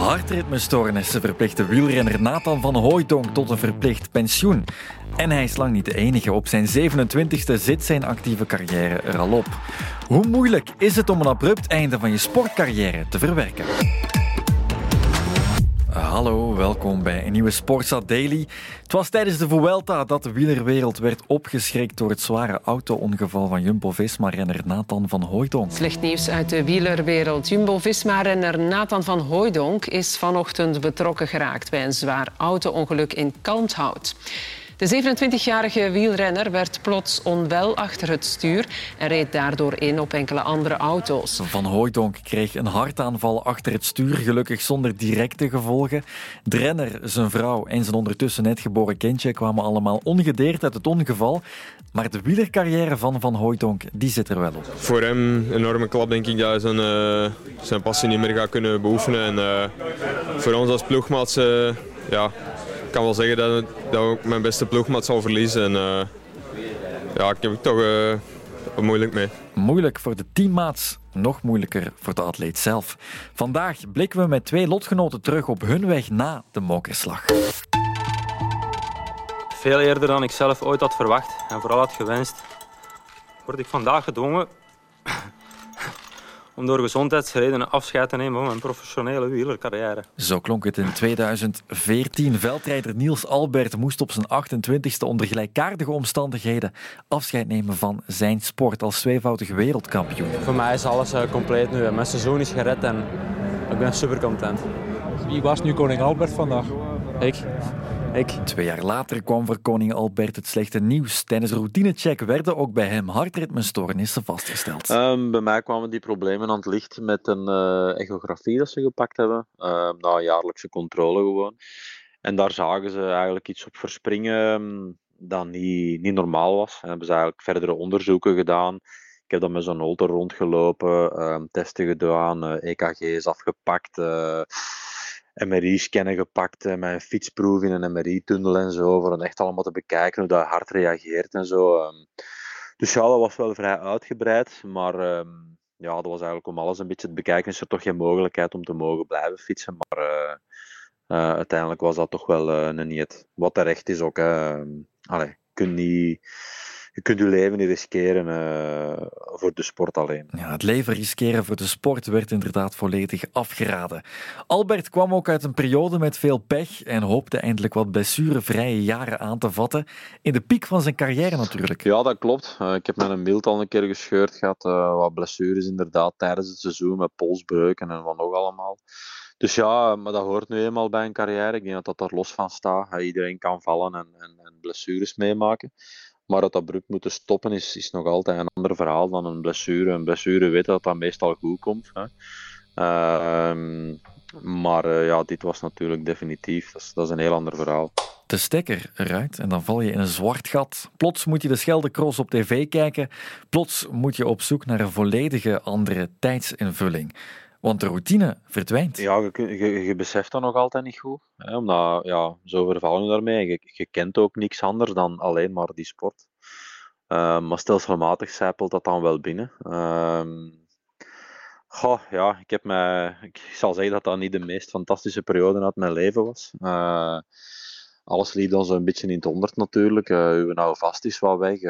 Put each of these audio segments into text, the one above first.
Hartritmestoornissen verplichten wielrenner Nathan van Hooijdonk tot een verplicht pensioen. En hij is lang niet de enige. Op zijn 27e zit zijn actieve carrière er al op. Hoe moeilijk is het om een abrupt einde van je sportcarrière te verwerken? Hallo, welkom bij een nieuwe Sportsa Daily. Het was tijdens de Vuelta dat de wielerwereld werd opgeschrikt door het zware auto-ongeval van Jumbo-Visma-renner Nathan van Hooijdonk. Slecht nieuws uit de wielerwereld. Jumbo-Visma-renner Nathan van Hooijdonk is vanochtend betrokken geraakt bij een zwaar auto-ongeluk in Kalmthout. De 27-jarige wielrenner werd plots onwel achter het stuur en reed daardoor in op enkele andere auto's. Van Hooijdonk kreeg een hartaanval achter het stuur, gelukkig zonder directe gevolgen. De renner, zijn vrouw en zijn ondertussen net geboren kindje kwamen allemaal ongedeerd uit het ongeval. Maar de wielercarrière van Van Hooijdonk, die zit er wel op. Voor hem een enorme klap, denk ik, dat hij zijn, uh, zijn passie niet meer gaat kunnen beoefenen. En, uh, voor ons als ploegmaats, uh, ja, kan wel zeggen dat, dat ik mijn beste ploegmaat zal verliezen. En, uh, ja, ik heb het toch uh, moeilijk mee. Moeilijk voor de teammaats, nog moeilijker voor de atleet zelf. Vandaag blikken we met twee lotgenoten terug op hun weg na de mokerslag. Veel eerder dan ik zelf ooit had verwacht en vooral had gewenst, word ik vandaag gedwongen om door gezondheidsredenen afscheid te nemen van mijn professionele wielercarrière. Zo klonk het in 2014. Veldrijder Niels Albert moest op zijn 28e onder gelijkaardige omstandigheden afscheid nemen van zijn sport als tweevoudige wereldkampioen. Voor mij is alles uh, compleet nu. Mijn seizoen is gered en ik ben super content. Wie was nu koning Albert vandaag? Ik. Ik. Twee jaar later kwam voor koning Albert het slechte nieuws. Tijdens een routinecheck werden ook bij hem hartritmestoornissen vastgesteld. Um, bij mij kwamen die problemen aan het licht met een uh, echografie dat ze gepakt hebben. Uh, na een jaarlijkse controle gewoon. En daar zagen ze eigenlijk iets op verspringen dat niet, niet normaal was. En hebben ze eigenlijk verdere onderzoeken gedaan. Ik heb dan met zo'n holter rondgelopen, uh, testen gedaan, EKG's afgepakt. MRI-scannen gepakt, met een fietsproef in een MRI-tunnel en zo, voor het echt allemaal te bekijken hoe dat hart reageert en zo. Dus ja, dat was wel vrij uitgebreid, maar ja, dat was eigenlijk om alles een beetje te bekijken. Is er toch geen mogelijkheid om te mogen blijven fietsen, maar uh, uh, uiteindelijk was dat toch wel uh, een niet. Wat terecht is ook. Hè. Allee, je kunt niet je kunt je leven niet riskeren uh, voor de sport alleen. Ja, het leven riskeren voor de sport werd inderdaad volledig afgeraden. Albert kwam ook uit een periode met veel pech en hoopte eindelijk wat blessurevrije jaren aan te vatten. In de piek van zijn carrière natuurlijk. Ja, dat klopt. Uh, ik heb mijn beeld al een keer gescheurd gehad. Uh, wat blessures inderdaad tijdens het seizoen met polsbreuken en wat nog allemaal. Dus ja, maar dat hoort nu eenmaal bij een carrière. Ik denk dat dat daar los van staat. Iedereen kan vallen en, en, en blessures meemaken. Maar het abrupt moeten stoppen is, nog altijd een ander verhaal dan een blessure. Een blessure weet dat dat meestal goed komt. Hè. Uh, maar uh, ja, dit was natuurlijk definitief. Dat is, dat is een heel ander verhaal. De stekker eruit en dan val je in een zwart gat. Plots moet je de Scheldecross op tv kijken. Plots moet je op zoek naar een volledige andere tijdsinvulling. Want de routine verdwijnt. Ja, je, je, je beseft dat nog altijd niet goed. Hè, omdat, ja, zo vervallen je daarmee. Je, kent ook niks anders dan alleen maar die sport. Uh, maar stelselmatig zijpelt dat dan wel binnen. Uh, goh, ja, ik, heb mij, ik zal zeggen dat dat niet de meest fantastische periode uit mijn leven was. Uh, alles liep dan zo'n beetje in het honderd natuurlijk. Uh, uw nou vast is wat weg.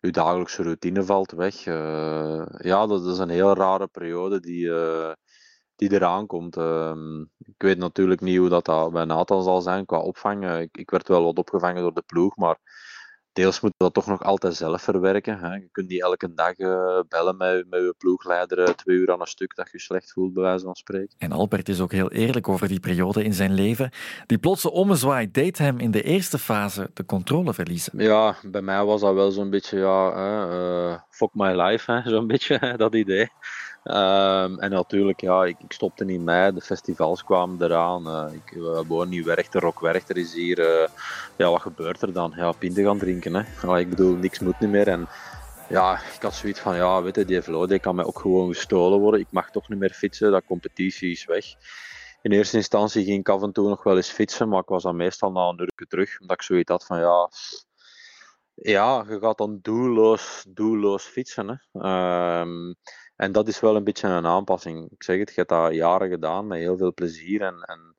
Uw dagelijkse routine valt weg. Uh, ja, dat is een heel rare periode die, uh, die eraan komt. Uh, ik weet natuurlijk niet hoe dat, dat bij Nathan zal zijn qua opvang. Ik, ik, werd wel wat opgevangen door de ploeg, maar deels moet dat toch nog altijd zelf verwerken. Hè. Je kunt niet elke dag bellen met, met je ploegleider twee uur aan een stuk dat je je slecht voelt, bij wijze van spreken. En Albert is ook heel eerlijk over die periode in zijn leven. Die plotse ommezwaai deed hem in de eerste fase de controle verliezen. Ja, bij mij was dat wel zo'n beetje, ja, uh, fuck my life, zo'n beetje dat idee. Um, en natuurlijk, ja, ik, ik, stopte niet mee. De festivals kwamen eraan. Uh, ik uh, woon Werchter, Rock Werchter is hier. Uh, ja, wat gebeurt er dan? Ja, pinten gaan drinken. Hè. Ik bedoel, niks moet niet meer. En ja, ik had zoiets van, ja, weet je, die vloot kan mij ook gewoon gestolen worden. Ik mag toch niet meer fietsen, dat competitie is weg. In eerste instantie ging ik af en toe nog wel eens fietsen, maar ik was dan meestal na een uur terug. Omdat ik zoiets had van, ja, ja, je gaat dan doelloos, doelloos fietsen. Hè. Um, En dat is wel een beetje een aanpassing. Ik zeg het, je hebt dat jaren gedaan met heel veel plezier. En, en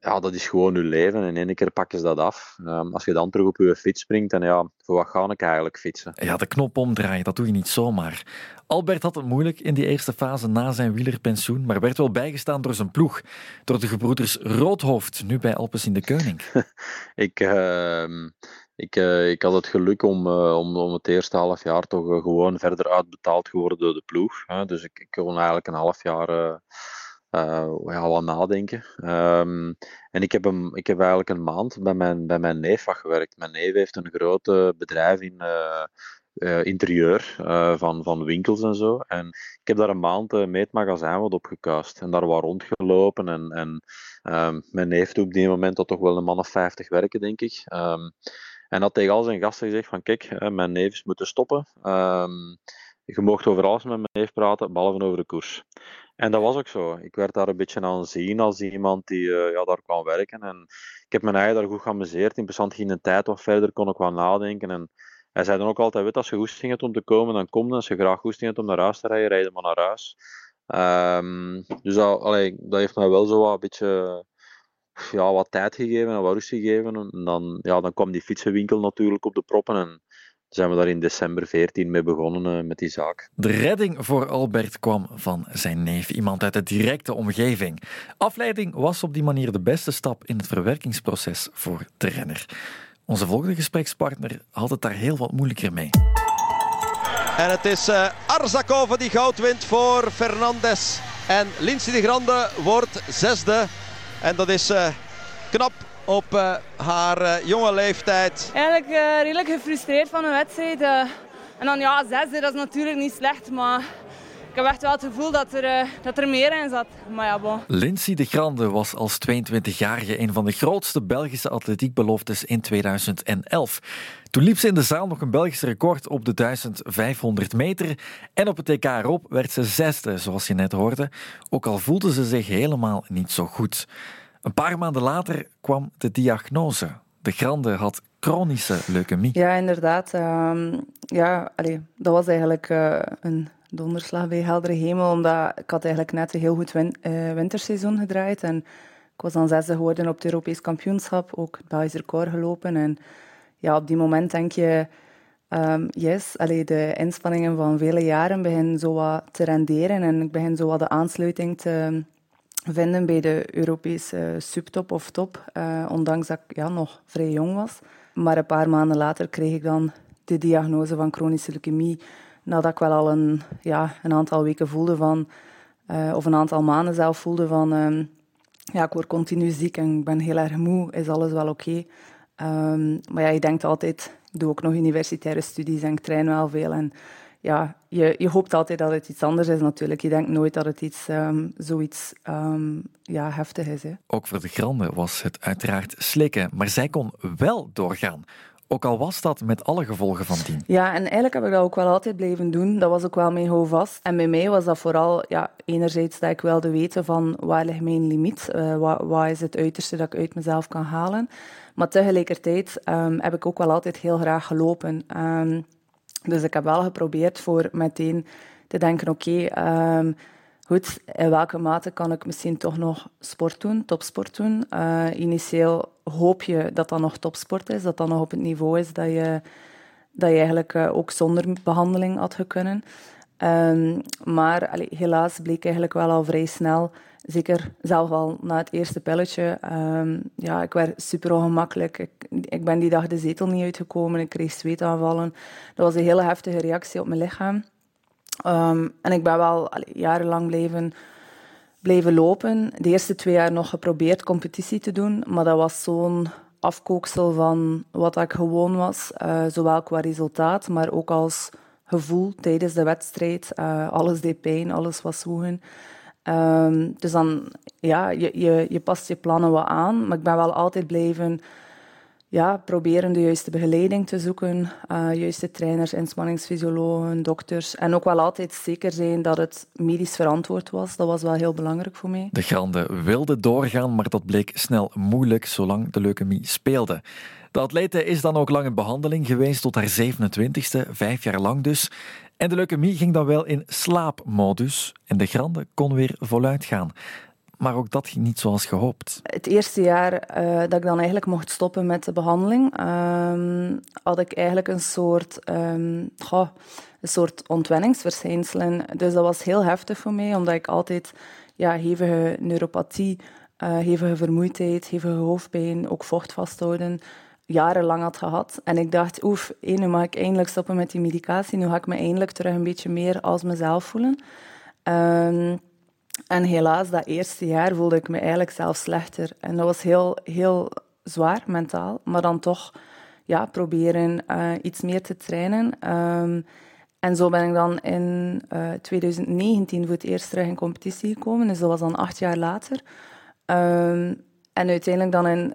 ja, dat is gewoon je leven. En in één keer pakken ze dat af. Um, als je dan terug op je fiets springt, en ja, voor wat ga ik eigenlijk fietsen? Ja, de knop omdraaien, dat doe je niet zomaar. Albert had het moeilijk in die eerste fase na zijn wielerpensioen, maar werd wel bijgestaan door zijn ploeg. Door de gebroeders Roodhoofd, nu bij Alpes in de Keuning. ik... Uh, ik, uh, ik had het geluk om, uh, om, om het eerste half jaar toch uh, gewoon verder uitbetaald geworden door de ploeg. Hè. Dus ik, ik kon eigenlijk een half jaar ja, wat nadenken. Um, en ik heb, ik heb eigenlijk een maand bij mijn, bij mijn neef gewerkt. Mijn neef heeft een groot bedrijf in interieur van, van winkels en zo. En ik heb daar een maand mee het magazijn wat opgekuist. En daar wat rondgelopen. En, en um, mijn neef op die moment had toch wel een man of 50 werken, denk ik. Um, en had tegen al zijn gasten gezegd van kijk, mijn neef moeten stoppen. Je mocht over alles met mijn neef praten, behalve over de koers. En dat was ook zo. Ik werd daar een beetje aan zien als iemand die uh, ja, daar kwam werken. En ik heb mijn eigen daar goed geamuseerd. In ging de tijd wat verder, kon ik wel nadenken. En hij zei dan ook altijd, weet, als je goesting hebt om te komen, dan kom dan. Als je graag goesting hebt om naar huis te rijden, rijd maar naar huis. Um, dus dat, dat heeft mij wel zo wat een beetje ja, wat tijd gegeven en wat rust gegeven. En dan, ja, dan kwam die fietsenwinkel natuurlijk op de proppen. En zijn we daar in december 14 mee begonnen uh, met die zaak. De redding voor Albert kwam van zijn neef, iemand uit de directe omgeving. Afleiding was op die manier de beste stap in het verwerkingsproces voor de renner. Onze volgende gesprekspartner had het daar heel wat moeilijker mee. En het is uh, Arzakova die goud wint voor Fernandes. En Lindsay de Grande wordt zesde. En dat is uh, knap op uh, haar uh, jonge leeftijd. Eigenlijk redelijk gefrustreerd van een wedstrijd. en dan ja, zesde, dat is natuurlijk niet slecht, maar ik heb echt wel het gevoel dat er, dat er meer in zat. Maar ja, bon. Lindsay de Grande was als 22-jarige een van de grootste Belgische atletiekbeloftes in 2011. Toen liep ze in de zaal nog een Belgisch record op de 1500 meter. En op het TK erop werd ze zesde, zoals je net hoorde. Ook al voelde ze zich helemaal niet zo goed. Een paar maanden later kwam de diagnose. De Grande had chronische leukemie. Ja, inderdaad. Um, ja, dat was eigenlijk uh, een donderslag bij heldere hemel, omdat ik had eigenlijk net een heel goed uh, winterseizoen gedraaid. En ik was dan zesde geworden op het Europees kampioenschap, ook het Belgisch record gelopen. En ja, op die moment denk je, um, yes, allee, de inspanningen van vele jaren beginnen zo wat te renderen en ik begin zo wat de aansluiting te vinden bij de Europese subtop of top, uh, ondanks dat ik ja, nog vrij jong was. Maar een paar maanden later kreeg ik dan de diagnose van chronische leukemie, nadat ik wel al een, ja, een aantal weken voelde van, uh, of een aantal maanden zelf voelde van, um, ja, ik word continu ziek en ik ben heel erg moe, is alles wel oké? Um, maar ja, je denkt altijd, ik doe ook nog universitaire studies en ik train wel veel. En ja, je, je hoopt altijd dat het iets anders is natuurlijk. Je denkt nooit dat het iets, um, zoiets um, ja, heftig is. Hè. Ook voor de Grande was het uiteraard slikken, maar zij kon wel doorgaan. Ook al was dat met alle gevolgen van dien. Ja, en eigenlijk heb ik dat ook wel altijd blijven doen. Dat was ook wel mijn houvast. En bij mij was dat vooral, ja, enerzijds dat ik wilde weten van waar ligt mijn limiet? Uh, wat, wat is het uiterste dat ik uit mezelf kan halen? Maar tegelijkertijd um, heb ik ook wel altijd heel graag gelopen. Um, dus ik heb wel geprobeerd voor meteen te denken, oké, um, goed, in welke mate kan ik misschien toch nog sport doen, topsport doen? Uh, initieel hoop je dat dat nog topsport is, dat dat nog op het niveau is dat je, dat je eigenlijk uh, ook zonder behandeling had kunnen. Um, maar helaas bleek eigenlijk wel al vrij snel, zeker zelf al na het eerste pilletje, um, ja, ik werd super ongemakkelijk. Ik, ik, ben die dag de zetel niet uitgekomen, ik kreeg zweetaanvallen. Dat was een hele heftige reactie op mijn lichaam. Um, en ik ben wel jarenlang blijven, blijven lopen. De eerste twee jaar nog geprobeerd competitie te doen, maar dat was zo'n afkooksel van wat ik gewoon was, uh, zowel qua resultaat, maar ook als gevoel tijdens de wedstrijd. Uh, alles deed pijn, alles was zwoegen. Um, dus dan, ja, je, je, je past je plannen wat aan, maar ik ben wel altijd blijven ja, proberen de juiste begeleiding te zoeken, uh, juiste trainers, inspanningsfysiologen, dokters. En ook wel altijd zeker zijn dat het medisch verantwoord was. Dat was wel heel belangrijk voor mij. De Grande wilde doorgaan, maar dat bleek snel moeilijk zolang de leukemie speelde. De atlete is dan ook lang in behandeling geweest tot haar 27ste, vijf jaar lang dus. En de leukemie ging dan wel in slaapmodus en de grande kon weer voluit gaan. Maar ook dat ging niet zoals gehoopt. Het eerste jaar uh, dat ik dan eigenlijk mocht stoppen met de behandeling, uh, had ik eigenlijk een soort, um, een soort ontwenningsverschijnselen. Dus dat was heel heftig voor mij, omdat ik altijd ja, hevige neuropathie, uh, hevige vermoeidheid, hevige hoofdpijn, ook vocht vasthouden, jarenlang had gehad. En ik dacht, oef, nu mag ik eindelijk stoppen met die medicatie. Nu ga ik me eindelijk terug een beetje meer als mezelf voelen. Um, en helaas, dat eerste jaar voelde ik me eigenlijk zelf slechter. En dat was heel, heel zwaar mentaal, maar dan toch ja, proberen uh, iets meer te trainen. Um, en zo ben ik dan in uh, eh, 2019 voor het eerst terug in competitie gekomen. Dus dat was dan acht jaar later. Um, en uiteindelijk dan in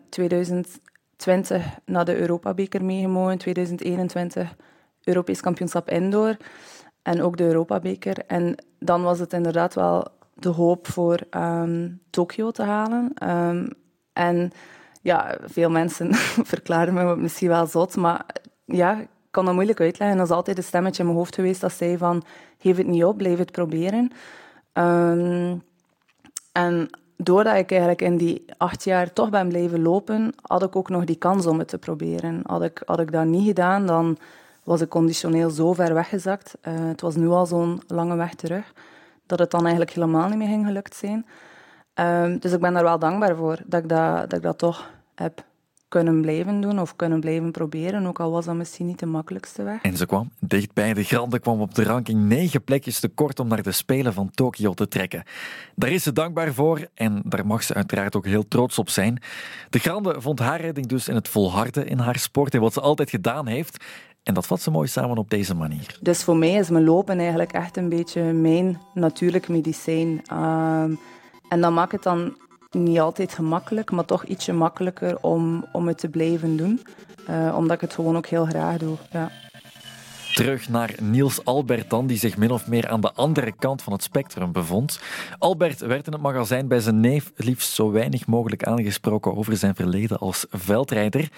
2020 naar de Europabeker meegemogen. 2021 Europees kampioenschap indoor. En ook de Europabeker. En dan was het inderdaad wel de hoop voor um, Tokio te halen. Um, en ja, veel mensen verklaren me misschien wel zot, maar ja, ik kan dat moeilijk uitleggen. Dat is altijd een stemmetje in mijn hoofd geweest dat zei van, geef het niet op, blijf het proberen. Um, en doordat ik eigenlijk in die acht jaar toch ben blijven lopen, had ik ook nog die kans om het te proberen. Had ik, had ik dat niet gedaan, dan was ik conditioneel zo ver weggezakt. Uh, het was nu al zo'n lange weg terug dat het dan eigenlijk helemaal niet meer ging gelukt zijn. Um, dus ik ben daar wel dankbaar voor, dat ik dat, dat ik dat toch heb kunnen blijven doen of kunnen blijven proberen, ook al was dat misschien niet de makkelijkste weg. En ze kwam dichtbij. De Grande kwam op de ranking negen plekjes te kort om naar de Spelen van Tokio te trekken. Daar is ze dankbaar voor en daar mag ze uiteraard ook heel trots op zijn. De Grande vond haar redding dus in het volharden in haar sport en wat ze altijd gedaan heeft. En dat vat ze mooi samen op deze manier. Dus voor mij is mijn lopen eigenlijk echt een beetje mijn natuurlijk medicijn. Ehm, en dat maakt het dan niet altijd gemakkelijk, maar toch ietsje makkelijker om, om het te blijven doen. Uh, omdat ik het gewoon ook heel graag doe. Ja. Terug naar Niels Albert dan, die zich min of meer aan de andere kant van het spectrum bevond. Albert werd in het magazijn bij zijn neef liefst zo weinig mogelijk aangesproken over zijn verleden als veldrijder.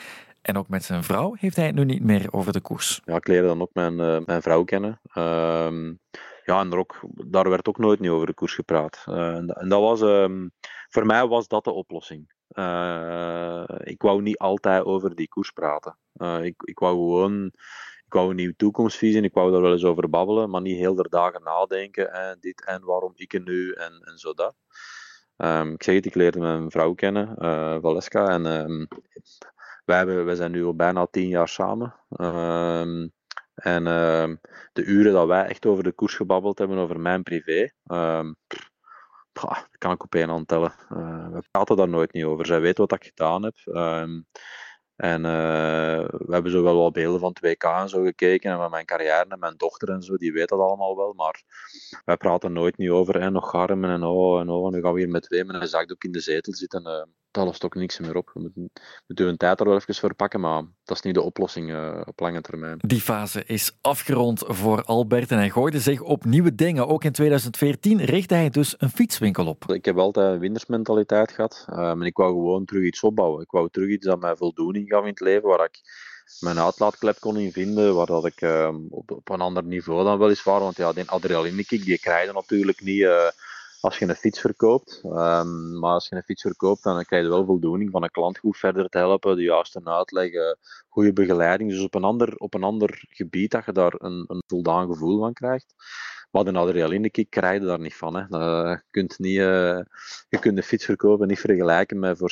En ook met zijn vrouw heeft hij het nu niet meer over de koers. Ja, ik leerde dan ook mijn, uh, mijn vrouw kennen. Uh, ja, en ook, daar werd ook nooit niet over de koers gepraat. Uh, en, en, dat was, um, voor mij was dat de oplossing. Uh, ik wou niet altijd over die koers praten. ik, ik wou gewoon ik wou een nieuwe toekomstvisie ik wou daar wel eens over babbelen, maar niet heel de dagen nadenken en dit en waarom ik er nu en, en zo dat. Um, ik zeg het, ik leerde mijn vrouw kennen, Valeska, en um, wij, hebben, wij zijn nu al bijna tien jaar samen. En uh, de uren dat wij echt over de koers gebabbeld hebben, over mijn privé, dat kan ik op één hand tellen. Uh, we praten daar nooit niet over. Zij weet wat ik gedaan heb. Um, en uh, we hebben zo wel wat beelden van 2K en zo gekeken. En met mijn carrière en mijn dochter en zo, die weet dat allemaal wel. Maar wij praten nooit niet over. En nog garmen en oh en oh. Nu gaan we hier met twee met een zakdoek in de zetel zitten. Dat lost ook niks meer op. We moeten, moeten een tijd er wel even voor pakken. Maar dat is niet de oplossing uh, op lange termijn. Die fase is afgerond voor Albert. En hij gooide zich op nieuwe dingen. Ook in 2014 richtte hij dus een fietswinkel op. Ik heb altijd een winnersmentaliteit gehad. en ik wou gewoon terug iets opbouwen. Ik wou terug iets dat mij voldoening gaf in het leven, waar ik mijn uitlaatklep kon in vinden, waar dat ik uh, op, op, een ander niveau dan weliswaar, want ja, die adrenalinekick die krijg je natuurlijk niet uh, als je een fiets verkoopt. Um, maar als je een fiets verkoopt, dan krijg je wel voldoening van een klant goed verder te helpen, de juiste uitleg, uh, goede begeleiding. Dus op een ander, op een ander gebied dat je daar een, een voldaan gevoel van krijgt. Maar de adrenaline kick krijg je daar niet van. Hè. je, kunt niet, uh, je kunt de fiets verkopen niet vergelijken met voor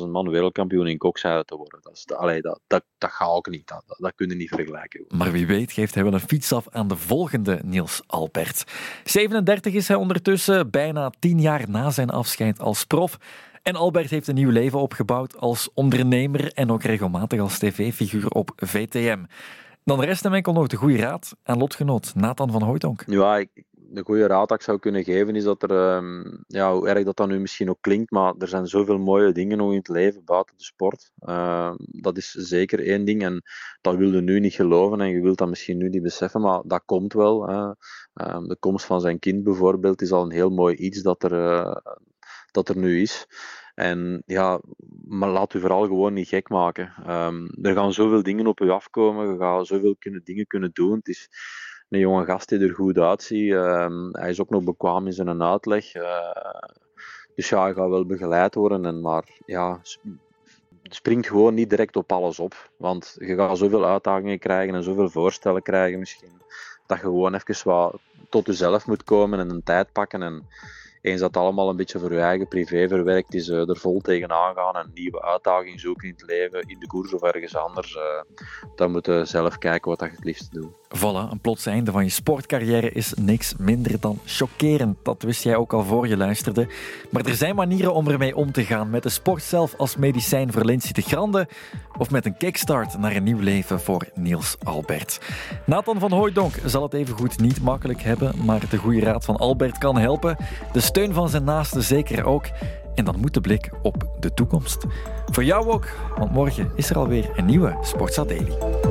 60.000 man wereldkampioen in kokshouder te worden. Dat, is, allee, dat, dat, dat gaat ook niet. Dat, dat, kun je niet vergelijken. Maar wie weet geeft hij wel een fiets af aan de volgende Niels Albert. 37 is hij ondertussen, bijna 10 jaar na zijn afscheid als prof. En Albert heeft een nieuw leven opgebouwd als ondernemer en ook regelmatig als tv-figuur op VTM. Dan rest hem enkel nog de goede raad aan lotgenoot Nathan van Hooydonk. Ja, de goede raad dat ik zou kunnen geven is dat er, um, ja, hoe erg dat dat nu misschien ook klinkt, maar er zijn zoveel mooie dingen nog in het leven buiten de sport. Uh, dat is zeker één ding en dat wil je nu niet geloven en je wilt dat misschien nu niet beseffen, maar dat komt wel. Uh, de komst van zijn kind bijvoorbeeld is al een heel mooi iets dat er, uh, dat er nu is. En ja, maar laat u vooral gewoon niet gek maken. Um, er gaan zoveel dingen op u afkomen, je gaat zoveel kunnen, dingen kunnen doen. Het is, een jonge gast die er goed uitziet. Ehm, hij is ook nog bekwaam in zijn uitleg. dus ja, hij gaat wel begeleid worden. En, maar ja, springt gewoon niet direct op alles op. Want je gaat zoveel uitdagingen krijgen en zoveel voorstellen krijgen misschien. Dat je gewoon even wat tot jezelf moet komen en een tijd pakken. En eens dat allemaal een beetje voor je eigen privé verwerkt is, uh, er vol tegenaan gaan en nieuwe uitdagingen zoeken in het leven, in de koers of ergens anders. Uh, dan moet je zelf kijken wat je het liefst doet. Voilà, een plots einde van je sportcarrière is niks minder dan chockerend. Dat wist jij ook al voor je luisterde. Maar er zijn manieren om ermee om te gaan. Met de sport zelf als medicijn voor Lindsay de Grande of met een kickstart naar een nieuw leven voor Niels Albert. Nathan van Hooijdonk zal het even goed niet makkelijk hebben, maar de goede raad van Albert kan helpen. De steun van zijn naasten zeker ook. En dan moet de blik op de toekomst. Voor jou ook, want morgen is er alweer een nieuwe Sportsa Daily.